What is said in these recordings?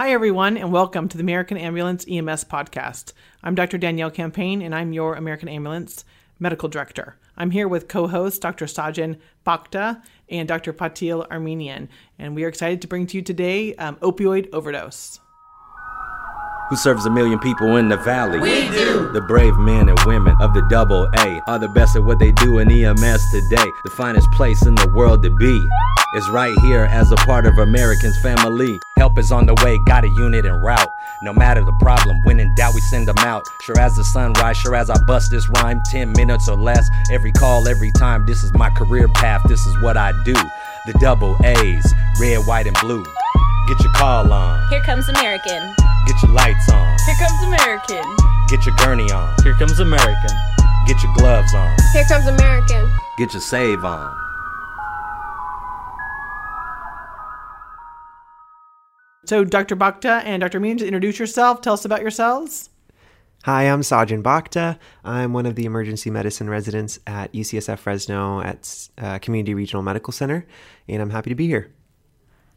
Hi, everyone, and welcome to the American Ambulance EMS podcast. I'm Dr. Danielle Campagne, and I'm your American Ambulance Medical Director. I'm here with co host Dr. Sajan Bhakta and Dr. Patil Armenian, and we are excited to bring to you today um, opioid overdose who serves a million people in the valley. We do. The brave men and women of the double A are the best at what they do in EMS today. The finest place in the world to be is right here as a part of Americans' family. Help is on the way, got a unit en route. No matter the problem, when in doubt, we send them out. Sure as the sunrise, sure as I bust this rhyme, 10 minutes or less. Every call, every time, this is my career path, this is what I do. The double A's, red, white, and blue. Get your call on. Here comes American. Get your lights on. Here comes American. Get your gurney on. Here comes American. Get your gloves on. Here comes American. Get your save on. So, Dr. Bhakta and Dr. Means, introduce yourself. Tell us about yourselves. Hi, I'm Sajan Bhakta. I'm one of the emergency medicine residents at UCSF Fresno at uh, Community Regional Medical Center, and I'm happy to be here.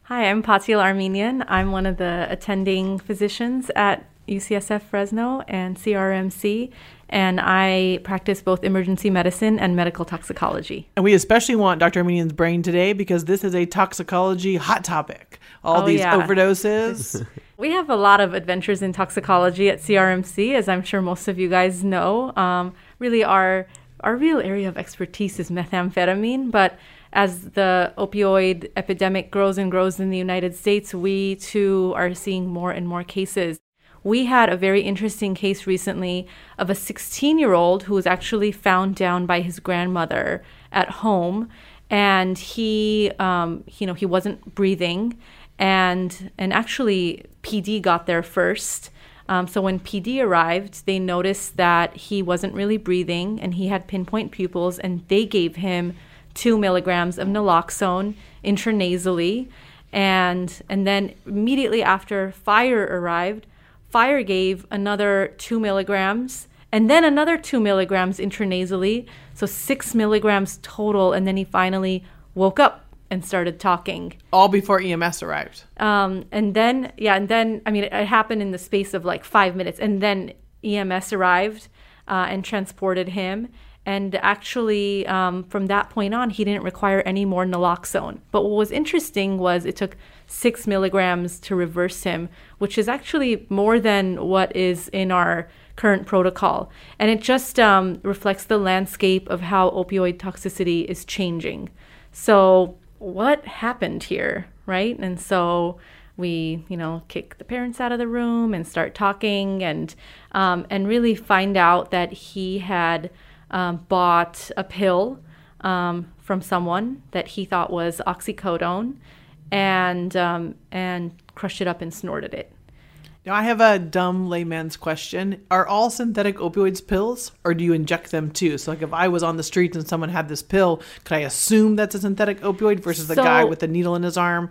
Hi, I'm Patil Armenian. I'm one of the attending physicians at UCSF Fresno and CRMC, and I practice both emergency medicine and medical toxicology. And we especially want Dr. Armenian's brain today because this is a toxicology hot topic. All Oh, these yeah. overdoses. We have a lot of adventures in toxicology at CRMC, as I'm sure most of you guys know. Um, really, our our real area of expertise is methamphetamine, but as the opioid epidemic grows and grows in the United States, we too are seeing more and more cases. We had a very interesting case recently of a 16 year old who was actually found down by his grandmother at home, and he, um, you know, he wasn't breathing, and and actually PD got there first. Um, so when PD arrived, they noticed that he wasn't really breathing, and he had pinpoint pupils, and they gave him two milligrams of naloxone intranasally, and and then immediately after fire arrived, fire gave another two milligrams, and then another two milligrams intranasally, so six milligrams total, and then he finally woke up and started talking. all before EMS arrived. Um, and then, yeah, and then, I mean, it, it happened in the space of like five minutes. And then EMS arrived uh, and transported him. And actually, um, from that point on, he didn't require any more naloxone. But what was interesting was it took six milligrams to reverse him, which is actually more than what is in our current protocol. And it just um, reflects the landscape of how opioid toxicity is changing. So, what happened here, right? And so we, you know, kick the parents out of the room and start talking and um, and really find out that he had um, bought a pill um, from someone that he thought was oxycodone and um, and crushed it up and snorted it. Now, I have a dumb layman's question. Are all synthetic opioids pills, or do you inject them too? So, like, if I was on the streets and someone had this pill, could I assume that's a synthetic opioid versus the So- guy with the needle in his arm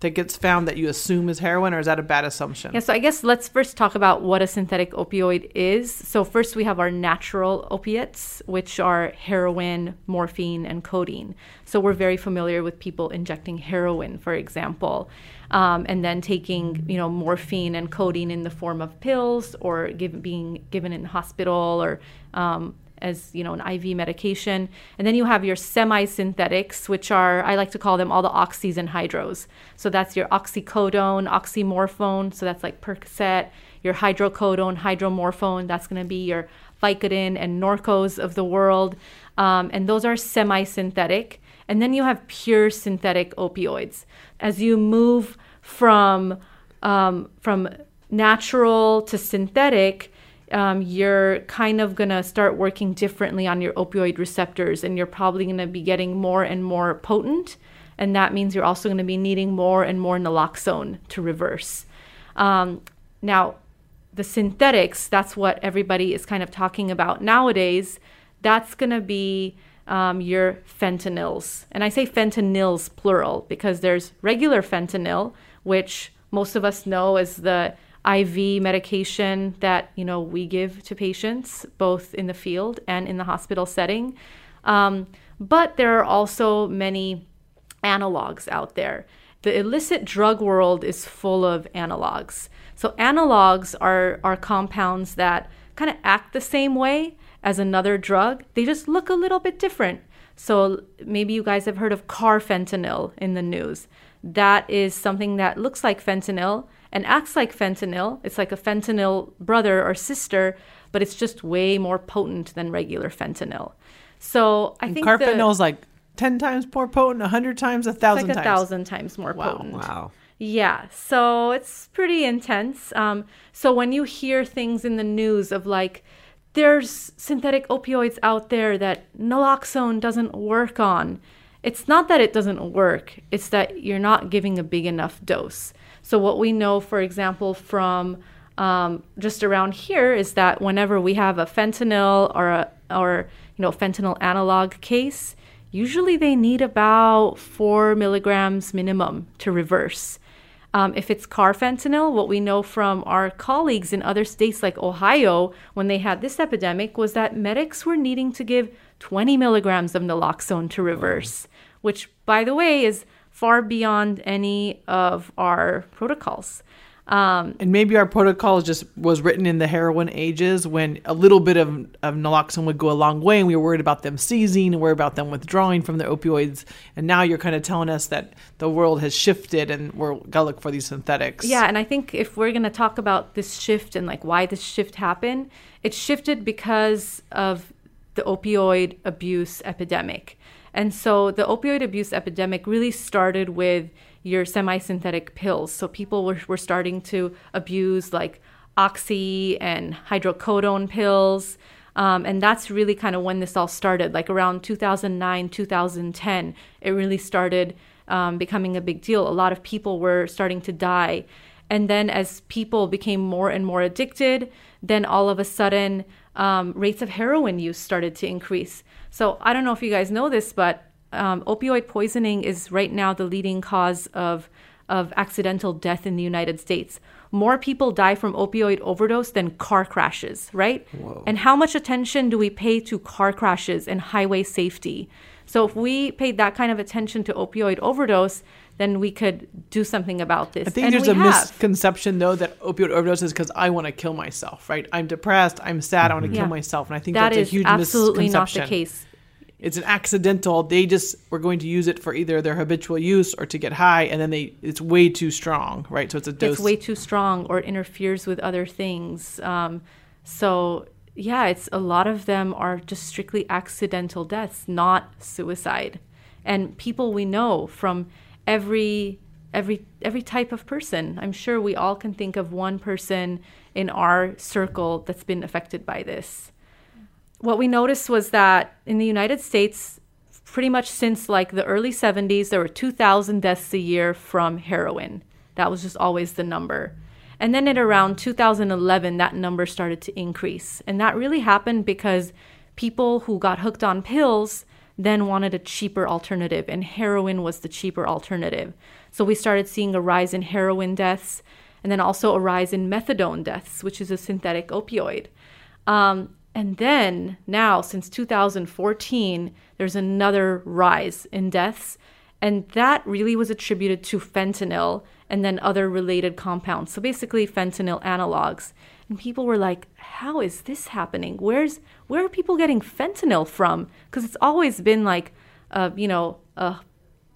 that gets found that you assume is heroin, or is that a bad assumption? Yeah, so I guess let's first talk about what a synthetic opioid is. So, first, we have our natural opiates, which are heroin, morphine, and codeine. So, we're very familiar with people injecting heroin, for example, um, and then taking, you know, morphine and codeine in the form of pills or give, being given in hospital or um, as you know an IV medication, and then you have your semi-synthetics, which are I like to call them all the oxys and hydros. So that's your oxycodone, oxymorphone. So that's like Percocet. Your hydrocodone, hydromorphone. That's going to be your Vicodin and Norcos of the world, um, and those are semi-synthetic. And then you have pure synthetic opioids. As you move from um, from natural to synthetic, um, you're kind of going to start working differently on your opioid receptors, and you're probably going to be getting more and more potent. And that means you're also going to be needing more and more naloxone to reverse. Um, now, the synthetics, that's what everybody is kind of talking about nowadays. That's going to be um, your fentanyls. And I say fentanyls plural because there's regular fentanyl, which most of us know as the IV medication that you know we give to patients both in the field and in the hospital setting. Um, but there are also many analogs out there. the illicit drug world is full of analogs. So analogs are are compounds that kind of act the same way as another drug. They just look a little bit different. So maybe you guys have heard of carfentanil in the news. That is something that looks like fentanyl and acts like fentanyl. It's like a fentanyl brother or sister, but it's just way more potent than regular fentanyl. So I think Carfentanil is like ten times more potent, hundred times, a thousand like a times. thousand times more Wow. potent. Wow. Yeah, so it's pretty intense. Um, so when you hear things in the news of like, there's synthetic opioids out there that naloxone doesn't work on, it's not that it doesn't work, it's that you're not giving a big enough dose. So, what we know, for example, from um, just around here is that whenever we have a fentanyl or a or you know fentanyl analog case, usually they need about four milligrams minimum to reverse. Um, if it's carfentanil, what we know from our colleagues in other states like Ohio, when they had this epidemic, was that medics were needing to give 20 milligrams of naloxone to reverse, which, by the way, is far beyond any of our protocols. Um, And maybe our protocol just was written in the heroin ages when a little bit of, of naloxone would go a long way and we were worried about them seizing and worried about them withdrawing from the opioids. And now you're kind of telling us that the world has shifted and we're got to look for these synthetics. Yeah, and I think if we're going to talk about this shift and like why this shift happened, it shifted because of the opioid abuse epidemic. And so the opioid abuse epidemic really started with your semi synthetic pills. So people were, were starting to abuse like oxy and hydrocodone pills. Um, and that's really kind of when this all started, like around 2009, 2010. It really started um, becoming a big deal. A lot of people were starting to die. And then as people became more and more addicted, then all of a sudden um, rates of heroin use started to increase. So I don't know if you guys know this, but um, opioid poisoning is right now the leading cause of of accidental death in the United States. More people die from opioid overdose than car crashes, right? And how much attention do we pay to car crashes and highway safety? So if we paid that kind of attention to opioid overdose, then we could do something about this. I think and there's a have. misconception though that opioid overdose is because I want to kill myself, right? I'm depressed, I'm sad, I want to Yeah. kill myself, and I think That that's is a huge absolutely not the case. It's an accidental. They just were going to use it for either their habitual use or to get high, and then they it's way too strong, right? So it's a dose. It's way too strong or it interferes with other things. Um, so yeah, it's a lot of them are just strictly accidental deaths, not suicide. And people we know from every every every type of person. I'm sure we all can think of one person in our circle that's been affected by this. What we noticed was that in the United States, pretty much since like the early 70s, there were 2,000 deaths a year from heroin. That was just always the number. And then at around 2011, that number started to increase. And that really happened because people who got hooked on pills then wanted a cheaper alternative, and heroin was the cheaper alternative. So we started seeing a rise in heroin deaths and then also a rise in methadone deaths, which is a synthetic opioid. Um, and then now, since 2014, there's another rise in deaths. And that really was attributed to fentanyl and then other related compounds. So basically, fentanyl analogs. And people were like, how is this happening? Where's where are people getting fentanyl from? Because it's always been like, uh, you know, a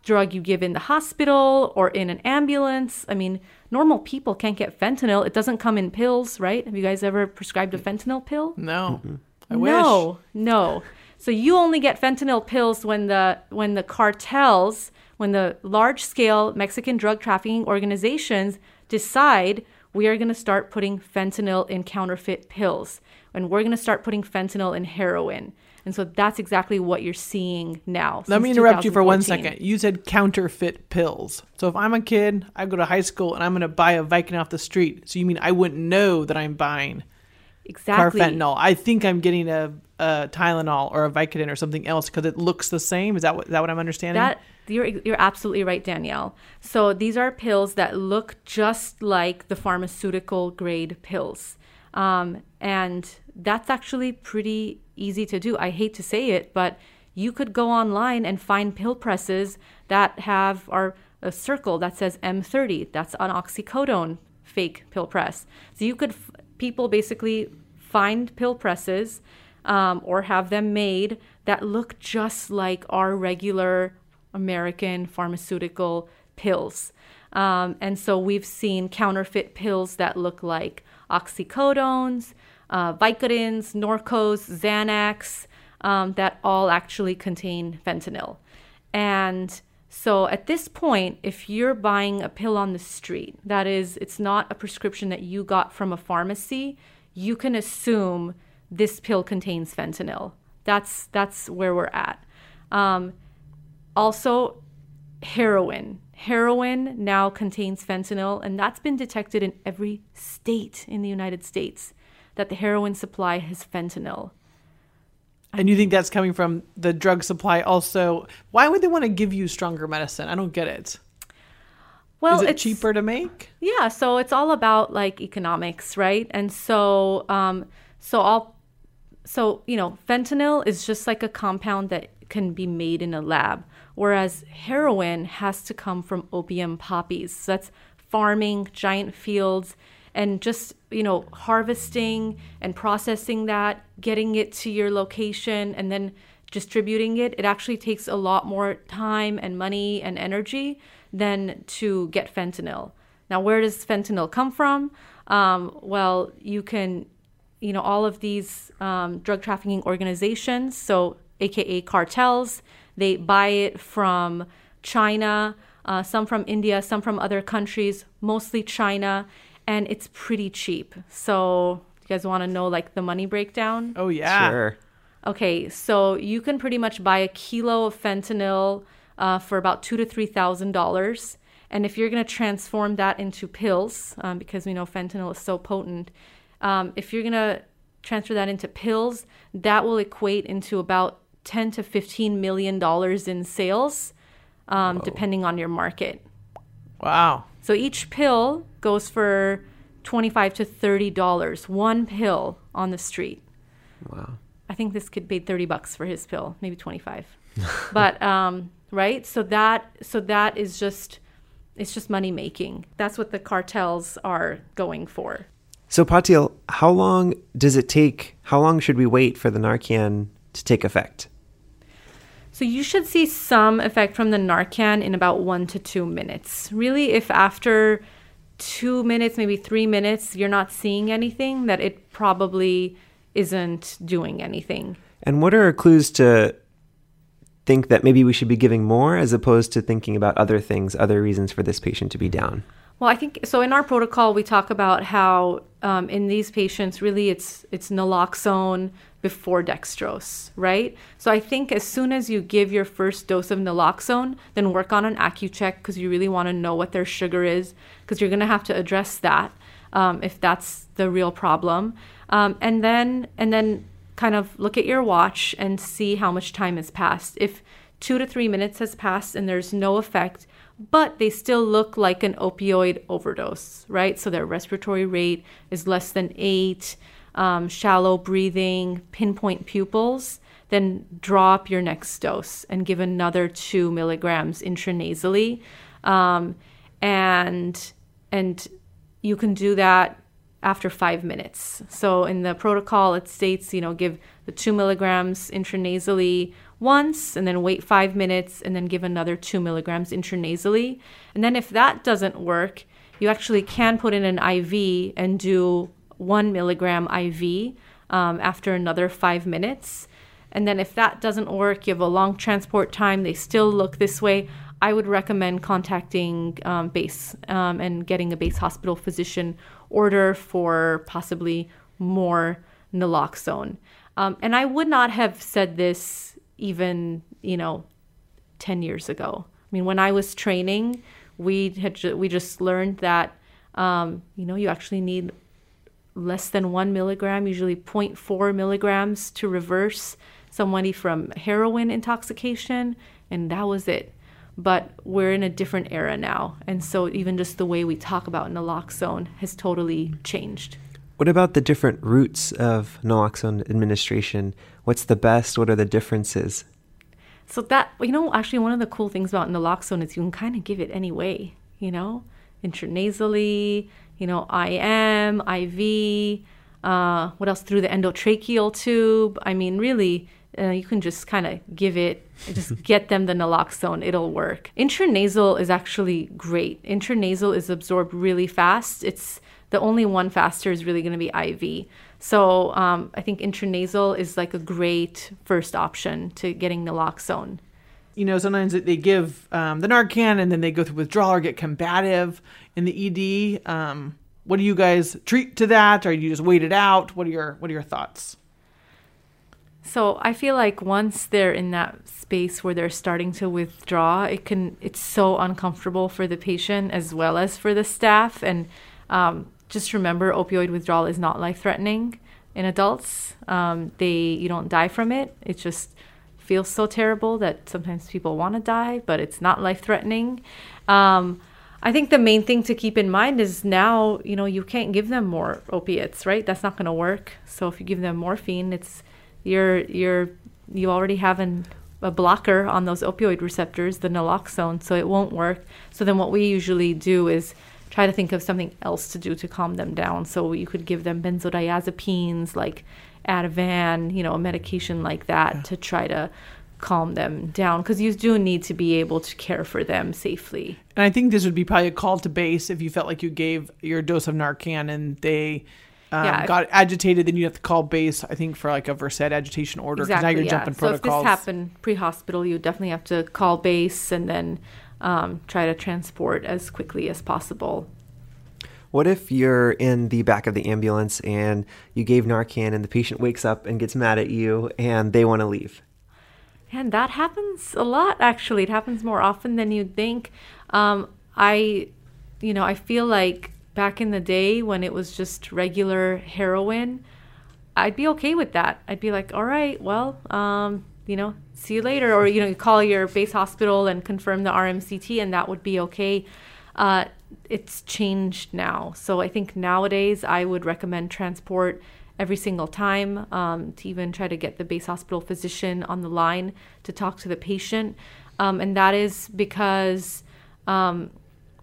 drug you give in the hospital or in an ambulance. I mean, normal people can't get fentanyl. It doesn't come in pills, right? Have you guys ever prescribed a fentanyl pill? no, I wish. No, no. So you only get fentanyl pills when the when the cartels, when the large scale Mexican drug trafficking organizations decide we are going to start putting fentanyl in counterfeit pills and we're going to start putting fentanyl in heroin. And so that's exactly what you're seeing now. Let me interrupt you for one second. You said counterfeit pills. So if I'm a kid, I go to high school and I'm going to buy a Vicodin off the street. So you mean I wouldn't know that I'm buying Exactly. carfentanil? I think I'm getting a, a Tylenol or a Vicodin or something else because it looks the same. Is that what, is that what I'm understanding? That you're you're absolutely right, Danielle. So these are pills that look just like the pharmaceutical grade pills, um, and that's actually pretty easy to do. I hate to say it, but you could go online and find pill presses that have are a circle that says M30. That's an oxycodone fake pill press. So you could, people basically find pill presses um, or have them made that look just like our regular American pharmaceutical pills. Um, and so we've seen counterfeit pills that look like oxycodones, uh, Vicodins, Norcos, Xanax, um, that all actually contain fentanyl. And so at this point, if you're buying a pill on the street, that is, it's not a prescription that you got from a pharmacy, you can assume this pill contains fentanyl. That's that's where we're at. Um, also, heroin. Heroin now contains fentanyl, and that's been detected in every state in the United States that the heroin supply has fentanyl. And you think that's coming from the drug supply also? Why would they want to give you stronger medicine? I don't get it. Well, Is it it's cheaper to make? Yeah, so it's all about like economics, right? And so, um, so all, so you know, fentanyl is just like a compound that can be made in a lab, whereas heroin has to come from opium poppies. So that's farming giant fields and just you know harvesting and processing that, getting it to your location, and then distributing it. It actually takes a lot more time and money and energy than to get fentanyl. Now, where does fentanyl come from? Um, well, you can, you know, all of these um, drug trafficking organizations, so AKA cartels, they buy it from China, uh, some from India, some from other countries, mostly China, and it's pretty cheap. So, you guys want to know like the money breakdown? Oh yeah. Sure. Okay, so you can pretty much buy a kilo of fentanyl uh, for about two to three thousand dollars, and if you're going to transform that into pills, um, because we know fentanyl is so potent, um, if you're going to transfer that into pills, that will equate into about ten to fifteen million dollars in sales, um, depending on your market. Wow. So each pill goes for twenty-five to thirty dollars. One pill on the street. Wow. I think this kid paid 30 bucks for his pill, maybe 25. but um, right? So that so that is just it's just money making. That's what the cartels are going for. So, Patil, how long does it take? How long should we wait for the Narcan to take effect? So you should see some effect from the Narcan in about 1 to 2 minutes. Really if after 2 minutes, maybe 3 minutes you're not seeing anything, that it probably isn't doing anything. And what are clues to think that maybe we should be giving more as opposed to thinking about other things, other reasons for this patient to be down? Well, I think so. In our protocol, we talk about how um, in these patients, really, it's it's naloxone before dextrose, right? So I think as soon as you give your first dose of naloxone, then work on an AccuCheck because you really want to know what their sugar is because you're going to have to address that um, if that's the real problem, um, and then and then kind of look at your watch and see how much time has passed. If two to three minutes has passed and there's no effect, but they still look like an opioid overdose, right? So their respiratory rate is less than eight, um, shallow breathing, pinpoint pupils, then drop your next dose and give another two milligrams intranasally. Um, and, and you can do that after five minutes. So in the protocol, it states, you know, give the two milligrams intranasally once and then wait five minutes and then give another two milligrams intranasally. And then if that doesn't work, you actually can put in an IV and do one milligram IV um, after another five minutes. And then if that doesn't work, you have a long transport time, they still look this way. I would recommend contacting um, base um, and getting a base hospital physician order for possibly more naloxone. Um, and I would not have said this even, you know, 10 years ago. I mean, when I was training, we had ju- we just learned that, um, you know, you actually need less than one milligram, usually 0.4 milligrams to reverse somebody from heroin intoxication, and that was it. But we're in a different era now, and so even just the way we talk about naloxone has totally changed. What about the different routes of naloxone administration? What's the best? What are the differences? So that you know, actually, one of the cool things about naloxone is you can kind of give it any way. You know, intranasally. You know, IM, IV. Uh, what else through the endotracheal tube? I mean, really, uh, you can just kind of give it, just get them the naloxone, it'll work. Intranasal is actually great. Intranasal is absorbed really fast. It's the only one faster is really going to be IV. So um, I think intranasal is like a great first option to getting naloxone. You know, sometimes they give um, the Narcan and then they go through withdrawal or get combative in the ED. Um, what do you guys treat to that, or you just wait it out? What are your What are your thoughts? So I feel like once they're in that space where they're starting to withdraw, it can it's so uncomfortable for the patient as well as for the staff. And um, just remember, opioid withdrawal is not life threatening in adults. Um, they you don't die from it. It just feels so terrible that sometimes people want to die, but it's not life threatening. Um, I think the main thing to keep in mind is now, you know, you can't give them more opiates, right? That's not going to work. So if you give them morphine, it's you're you're you already have an, a blocker on those opioid receptors, the naloxone, so it won't work. So then what we usually do is try to think of something else to do to calm them down. So you could give them benzodiazepines like Ativan, you know, a medication like that yeah. to try to calm them down because you do need to be able to care for them safely. And I think this would be probably a call to base if you felt like you gave your dose of Narcan and they um, yeah, got agitated, then you have to call base. I think for like a Versed agitation order because exactly, now you're yeah. jumping so protocols. So if this happened pre-hospital, you definitely have to call base and then um, try to transport as quickly as possible. What if you're in the back of the ambulance and you gave Narcan and the patient wakes up and gets mad at you and they want to leave? And that happens a lot, actually. It happens more often than you'd think. Um, I, you know, I feel like back in the day when it was just regular heroin, I'd be okay with that. I'd be like, all right, well, um, you know, see you later. Or, you know, you call your base hospital and confirm the RMCT, and that would be okay. Uh, it's changed now. So I think nowadays I would recommend transport every single time um, to even try to get the base hospital physician on the line to talk to the patient. Um, and that is because um,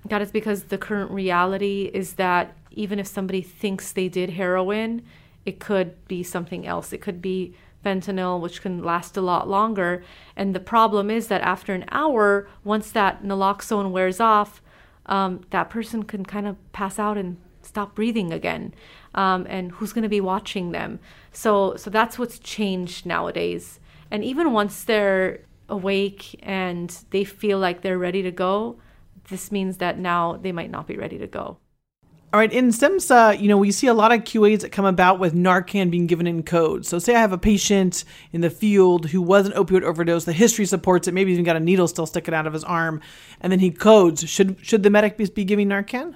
that is because the current reality is that even if somebody thinks they did heroin, it could be something else. It could be fentanyl, which can last a lot longer. And the problem is that after an hour, once that naloxone wears off, um, that person can kind of pass out and stop breathing again. Um, and who's going to be watching them? So, so that's what's changed nowadays. And even once they're awake and they feel like they're ready to go, this means that now they might not be ready to go. All right, in STEMSA, you know, we see a lot of QAs that come about with Narcan being given in code. So, say I have a patient in the field who was an opioid overdose, the history supports it, maybe even got a needle still sticking out of his arm, and then he codes. Should should the medic be giving Narcan?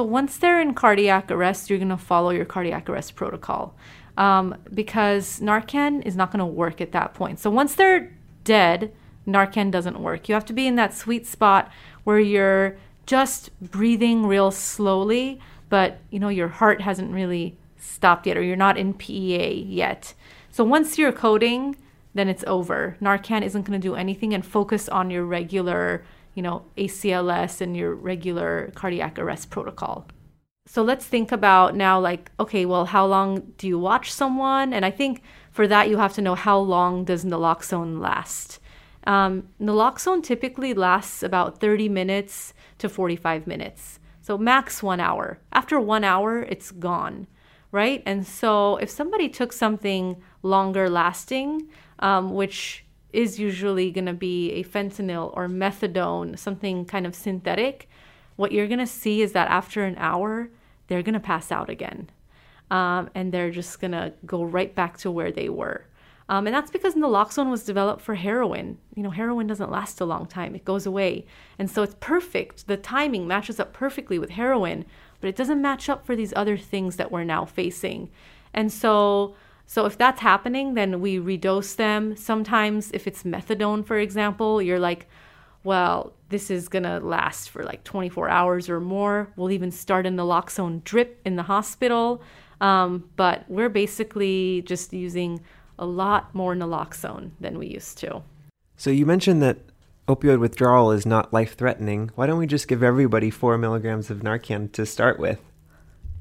So, once they're in cardiac arrest, you're going to follow your cardiac arrest protocol um, because Narcan is not going to work at that point. So, once they're dead, Narcan doesn't work. You have to be in that sweet spot where you're just breathing real slowly, but you know your heart hasn't really stopped yet or you're not in PEA yet. So once you're coding, then it's over. Narcan isn't going to do anything and focus on your regular, you know, ACLS and your regular cardiac arrest protocol. So let's think about now like okay, well how long do you watch someone? And I think for that you have to know how long does naloxone last. Um, naloxone typically lasts about 30 minutes to 45 minutes. So max one hour. After one hour, it's gone, right? And so if somebody took something longer lasting, um, which is usually going to be a fentanyl or methadone, something kind of synthetic, what you're going to see is that after an hour, they're going to pass out again. Um, and they're just going to go right back to where they were. Um, and that's because naloxone was developed for heroin. You know, heroin doesn't last a long time, it goes away. And so it's perfect. The timing matches up perfectly with heroin, but it doesn't match up for these other things that we're now facing. And so, so if that's happening, then we redose them. Sometimes, if it's methadone, for example, you're like, well, this is gonna last for like 24 hours or more. We'll even start a naloxone drip in the hospital. Um, but we're basically just using a lot more naloxone than we used to. So you mentioned that opioid withdrawal is not life threatening. Why don't we just give everybody four milligrams of Narcan to start with?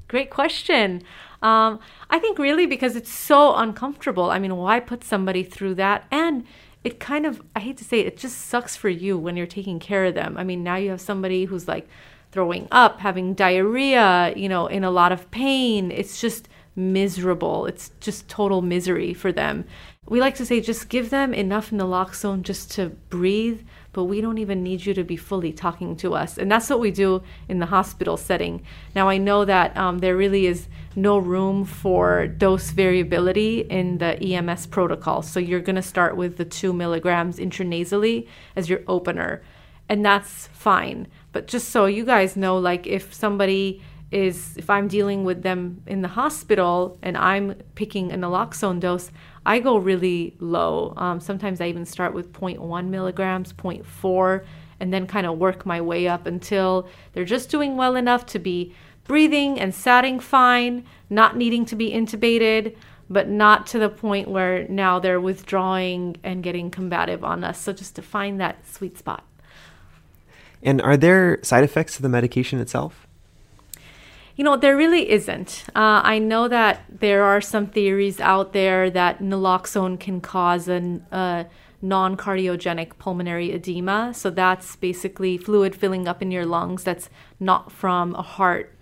Great question. Um, I think really because it's so uncomfortable. I mean, why put somebody through that? And it kind of, I hate to say it, it just sucks for you when you're taking care of them. I mean, now you have somebody who's like throwing up, having diarrhea, you know, in a lot of pain. It's just miserable. It's just total misery for them. We like to say just give them enough naloxone just to breathe, but we don't even need you to be fully talking to us. And that's what we do in the hospital setting. Now, I know that um, there really is no room for dose variability in the EMS protocol. So you're going to start with the two milligrams intranasally as your opener. And that's fine. But just so you guys know, like if somebody is, if I'm dealing with them in the hospital and I'm picking a naloxone dose, I go really low. Um, sometimes I even start with 0.1 milligrams, 0.4, and then kind of work my way up until they're just doing well enough to be breathing and satting fine, not needing to be intubated, but not to the point where now they're withdrawing and getting combative on us. So just to find that sweet spot. And are there side effects to the medication itself? You know, there really isn't. Uh, I know that there are some theories out there that naloxone can cause a uh, non cardiogenic pulmonary edema. So that's basically fluid filling up in your lungs that's not from a heart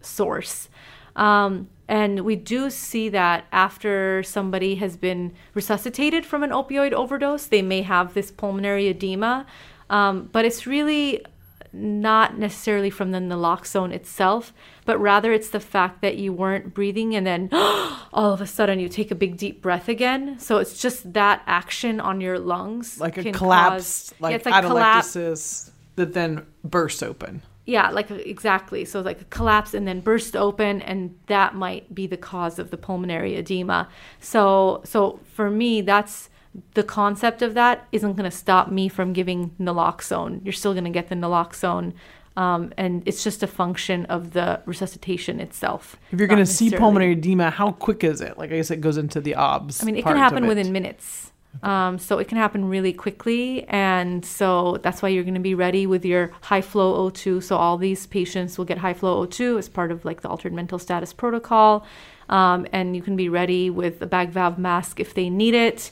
source. Um, and we do see that after somebody has been resuscitated from an opioid overdose, they may have this pulmonary edema. Um, but it's really not necessarily from the naloxone itself, but rather it's the fact that you weren't breathing and then all of a sudden you take a big deep breath again. So it's just that action on your lungs. Like a can collapse, cause- like, yeah, it's like collapse. atelectasis that then bursts open. Yeah, like exactly. So like a collapse and then burst open, and that might be the cause of the pulmonary edema. So so for me, that's the concept of that isn't going to stop me from giving naloxone. You're still going to get the naloxone. Um, and it's just a function of the resuscitation itself. If you're going to see pulmonary edema, how quick is it? Like I guess it goes into the obs. I mean, it can happen it. within minutes. Um, so it can happen really quickly. And so that's why you're going to be ready with your high flow O2. So all these patients will get high flow O2 as part of like the altered mental status protocol. Um, and you can be ready with a bag valve mask if they need it.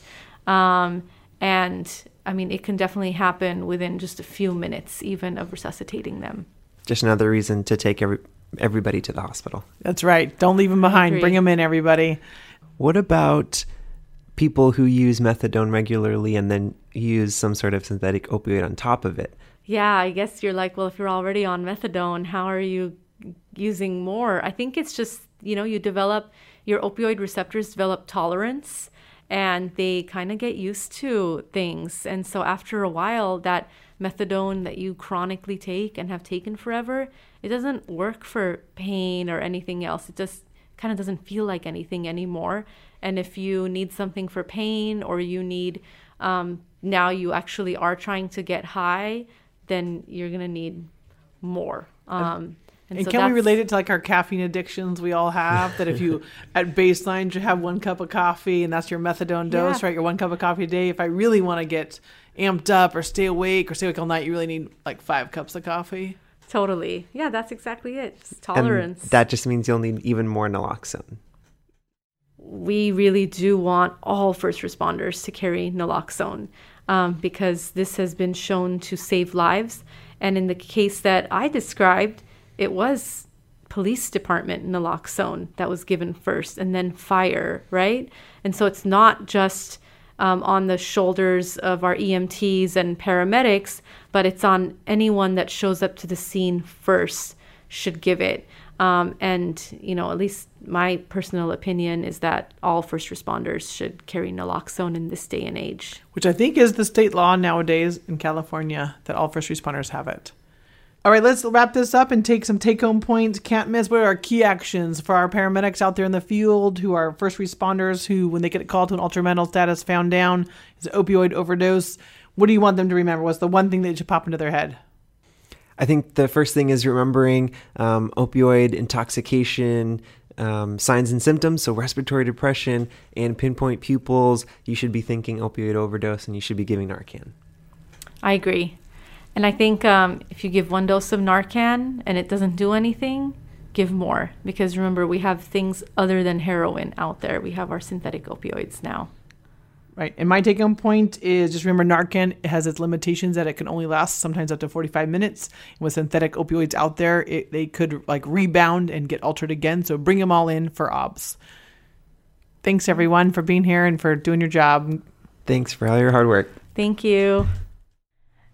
Um, and I mean, it can definitely happen within just a few minutes, even of resuscitating them. Just another reason to take every, everybody to the hospital. That's right. Don't leave them behind. Bring them in, everybody. What about people who use methadone regularly and then use some sort of synthetic opioid on top of it? Yeah, I guess you're like, well, if you're already on methadone, how are you using more? I think it's just, you know, you develop your opioid receptors develop tolerance and they kind of get used to things. And so after a while, that methadone that you chronically take and have taken forever, it doesn't work for pain or anything else. It just kind of doesn't feel like anything anymore. And if you need something for pain or you need, um, now you actually are trying to get high, then you're going to need more. Um, And so can we relate it to like our caffeine addictions we all have? That if you at baseline you have one cup of coffee and that's your methadone dose, Yeah. right? Your one cup of coffee a day. If I really want to get amped up or stay awake or stay awake all night, you really need like five cups of coffee. Totally. Yeah, that's exactly it. Just And tolerance. that just means you'll need even more naloxone. we really do want all first responders to carry naloxone um, because this has been shown to save lives. And in the case that I described, it was police department naloxone that was given first and then fire, right? And so it's not just um, on the shoulders of our EMTs and paramedics, but it's on anyone that shows up to the scene first should give it. Um, and, you know, at least my personal opinion is that all first responders should carry naloxone in this day and age. which I think is the state law nowadays in California that all first responders have it. All right, let's wrap this up and take some take home points. Can't miss what are our key actions for our paramedics out there in the field who are first responders who, when they get called to an altered mental status found down, is an opioid overdose. What do you want them to remember? What's the one thing that should pop into their head? I think the first thing is remembering um, opioid intoxication um, signs and symptoms, so respiratory depression and pinpoint pupils, you should be thinking opioid overdose and you should be giving Narcan. I agree. And I think um, if you give one dose of Narcan and it doesn't do anything, give more. Because remember, we have things other than heroin out there. We have our synthetic opioids now. Right. And my take home point is just remember Narcan has its limitations that it can only last sometimes up to 45 minutes. And with synthetic opioids out there, it, they could like rebound and get altered again. So bring them all in for OBS. Thanks everyone for being here and for doing your job. Thanks for all your hard work. Thank you.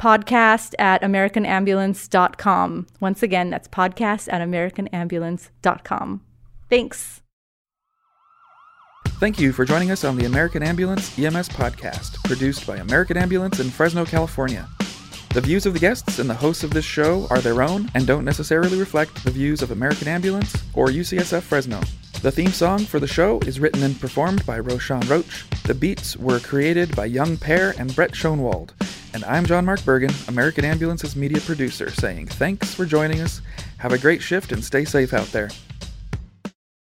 podcast at americanambulance.com. Once again, that's podcast at americanambulance.com. Thanks. Thank you for joining us on the American Ambulance EMS podcast, produced by American Ambulance in Fresno, California. The views of the guests and the hosts of this show are their own and don't necessarily reflect the views of American Ambulance or UCSF Fresno. The theme song for the show is written and performed by Roshan Roach. The beats were created by Young Pear and Brett Schoenwald. And I'm John Mark Bergen, American Ambulance's media producer, saying thanks for joining us. Have a great shift and stay safe out there.